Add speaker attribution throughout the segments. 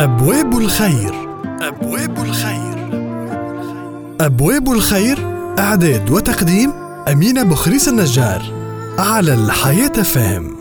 Speaker 1: أبواب الخير. أبواب الخير. أبواب الخير إعداد وتقديم أمينة بخريس النجار على الحياة فهم.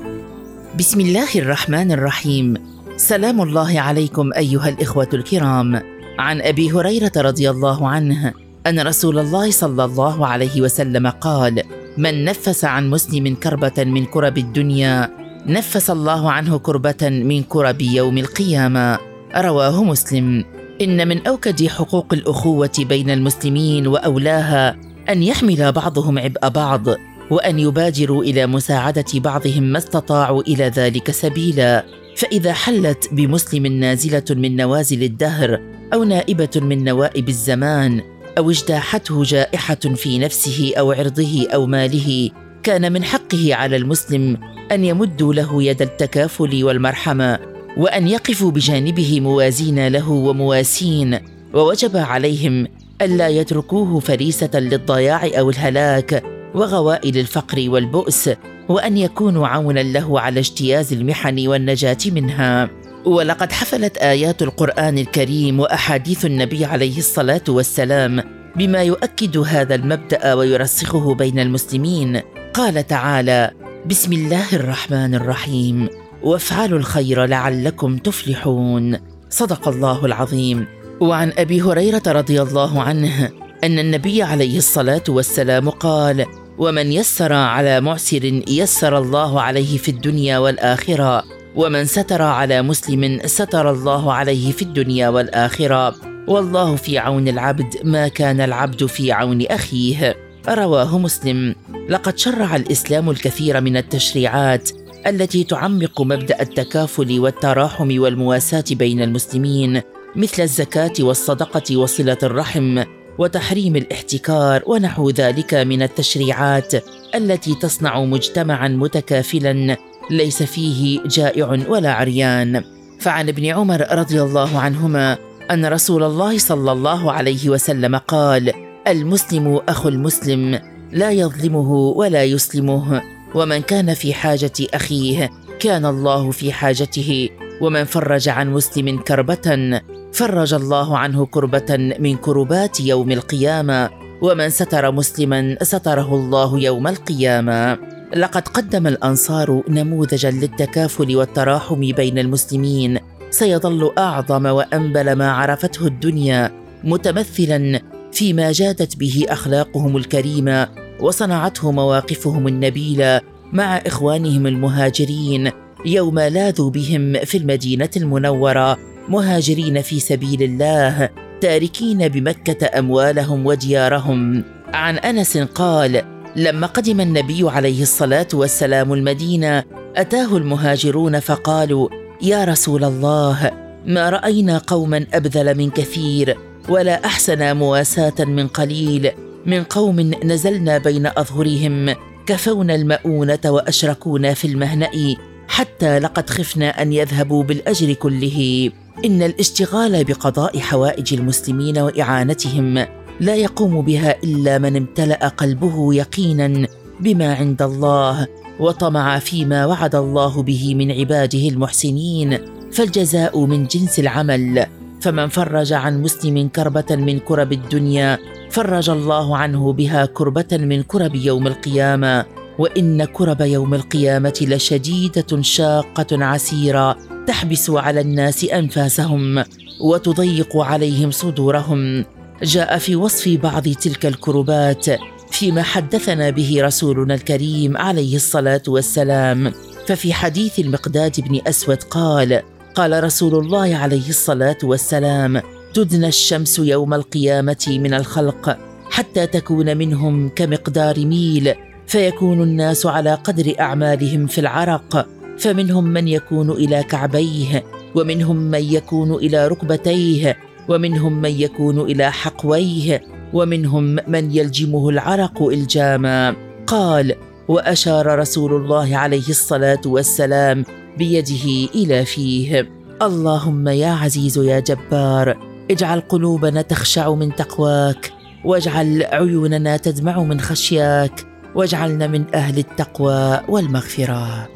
Speaker 2: بسم الله الرحمن الرحيم. سلام الله عليكم أيها الإخوة الكرام. عن أبي هريرة رضي الله عنه أن رسول الله صلى الله عليه وسلم قال من نفس عن مسلم كربة من كرب الدنيا نفس الله عنه كربة من كرب يوم القيامة. رواه مسلم. إن من أوكد حقوق الأخوة بين المسلمين وأولاها أن يحمل بعضهم عبء بعض وأن يبادروا إلى مساعدة بعضهم ما استطاعوا إلى ذلك سبيلا. فإذا حلت بمسلم نازلة من نوازل الدهر أو نائبة من نوائب الزمان أو اجتاحته جائحة في نفسه أو عرضه أو ماله كان من حقه على المسلم أن يمدوا له يد التكافل والمرحمة. وأن يقفوا بجانبه موازين له ومواسين ووجب عليهم ألا يتركوه فريسة للضياع أو الهلاك وغوائل الفقر والبؤس وأن يكونوا عونا له على اجتياز المحن والنجاة منها. ولقد حفلت آيات القرآن الكريم وأحاديث النبي عليه الصلاة والسلام بما يؤكد هذا المبدأ ويرسخه بين المسلمين. قال تعالى بسم الله الرحمن الرحيم وافعلوا الخير لعلكم تفلحون. صدق الله العظيم. وعن أبي هريرة رضي الله عنه أن النبي عليه الصلاة والسلام قال ومن يسر على معسر يسر الله عليه في الدنيا والآخرة ومن ستر على مسلم ستر الله عليه في الدنيا والآخرة. والله في عون العبد ما كان العبد في عون أخيه. رواه مسلم. لقد شرع الإسلام الكثير من التشريعات التي تعمق مبدأ التكافل والتراحم والمواساة بين المسلمين مثل الزكاة والصدقة وصلة الرحم وتحريم الاحتكار ونحو ذلك من التشريعات التي تصنع مجتمعا متكافلا ليس فيه جائع ولا عريان. فعن ابن عمر رضي الله عنهما أن رسول الله صلى الله عليه وسلم قال المسلم أخو المسلم لا يظلمه ولا يسلمه. ومن كان في حاجة أخيه كان الله في حاجته. ومن فرج عن مسلم كربة فرج الله عنه كربة من كربات يوم القيامة. ومن ستر مسلما ستره الله يوم القيامة. لقد قدم الأنصار نموذجا للتكافل والتراحم بين المسلمين. سيظل أعظم وأنبل ما عرفته الدنيا متمثلا فيما جادت به أخلاقهم الكريمة. وصنعته مواقفهم النبيلة مع إخوانهم المهاجرين يوم لاذوا بهم في المدينة المنورة مهاجرين في سبيل الله تاركين بمكة أموالهم وديارهم. عن أنس قال لما قدم النبي عليه الصلاة والسلام المدينة أتاه المهاجرون فقالوا يا رسول الله ما رأينا قوما أبذل من كثير ولا أحسن مواساة من قليل. من قوم نزلنا بين أظهرهم كفونا المؤونة وأشركونا في المهنأ حتى لقد خفنا أن يذهبوا بالأجر كله. إن الاشتغال بقضاء حوائج المسلمين وإعانتهم لا يقوم بها إلا من امتلأ قلبه يقينا بما عند الله وطمع فيما وعد الله به من عباده المحسنين. فالجزاء من جنس العمل فمن فرج عن مسلم كربة من كرب الدنيا فرج الله عنه بها كربة من كرب يوم القيامة وإن كرب يوم القيامة لشديدة شاقة عسيرة تحبس على الناس أنفاسهم وتضيق عليهم صدورهم. جاء في وصف بعض تلك الكربات فيما حدثنا به رسولنا الكريم عليه الصلاة والسلام. ففي حديث المقداد بن أسود قال قال رسول الله عليه الصلاة والسلام تدنى الشمس يوم القيامة من الخلق حتى تكون منهم كمقدار ميل فيكون الناس على قدر أعمالهم في العرق. فمنهم من يكون إلى كعبيه ومنهم من يكون إلى ركبتيه ومنهم من يكون إلى حقويه ومنهم من يلجمه العرق إلجاما. قال وأشار رسول الله عليه الصلاة والسلام بيده إلى فيه اللهم يا عزيز يا جبار اجعل قلوبنا تخشع من تقواك واجعل عيوننا تدمع من خشياك واجعلنا من أهل التقوى والمغفرة.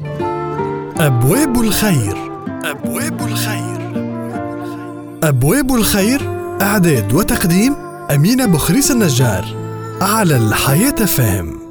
Speaker 1: أبواب الخير. أبواب الخير. أبواب الخير إعداد وتقديم أمينة بخريس النجار على الحياة فهم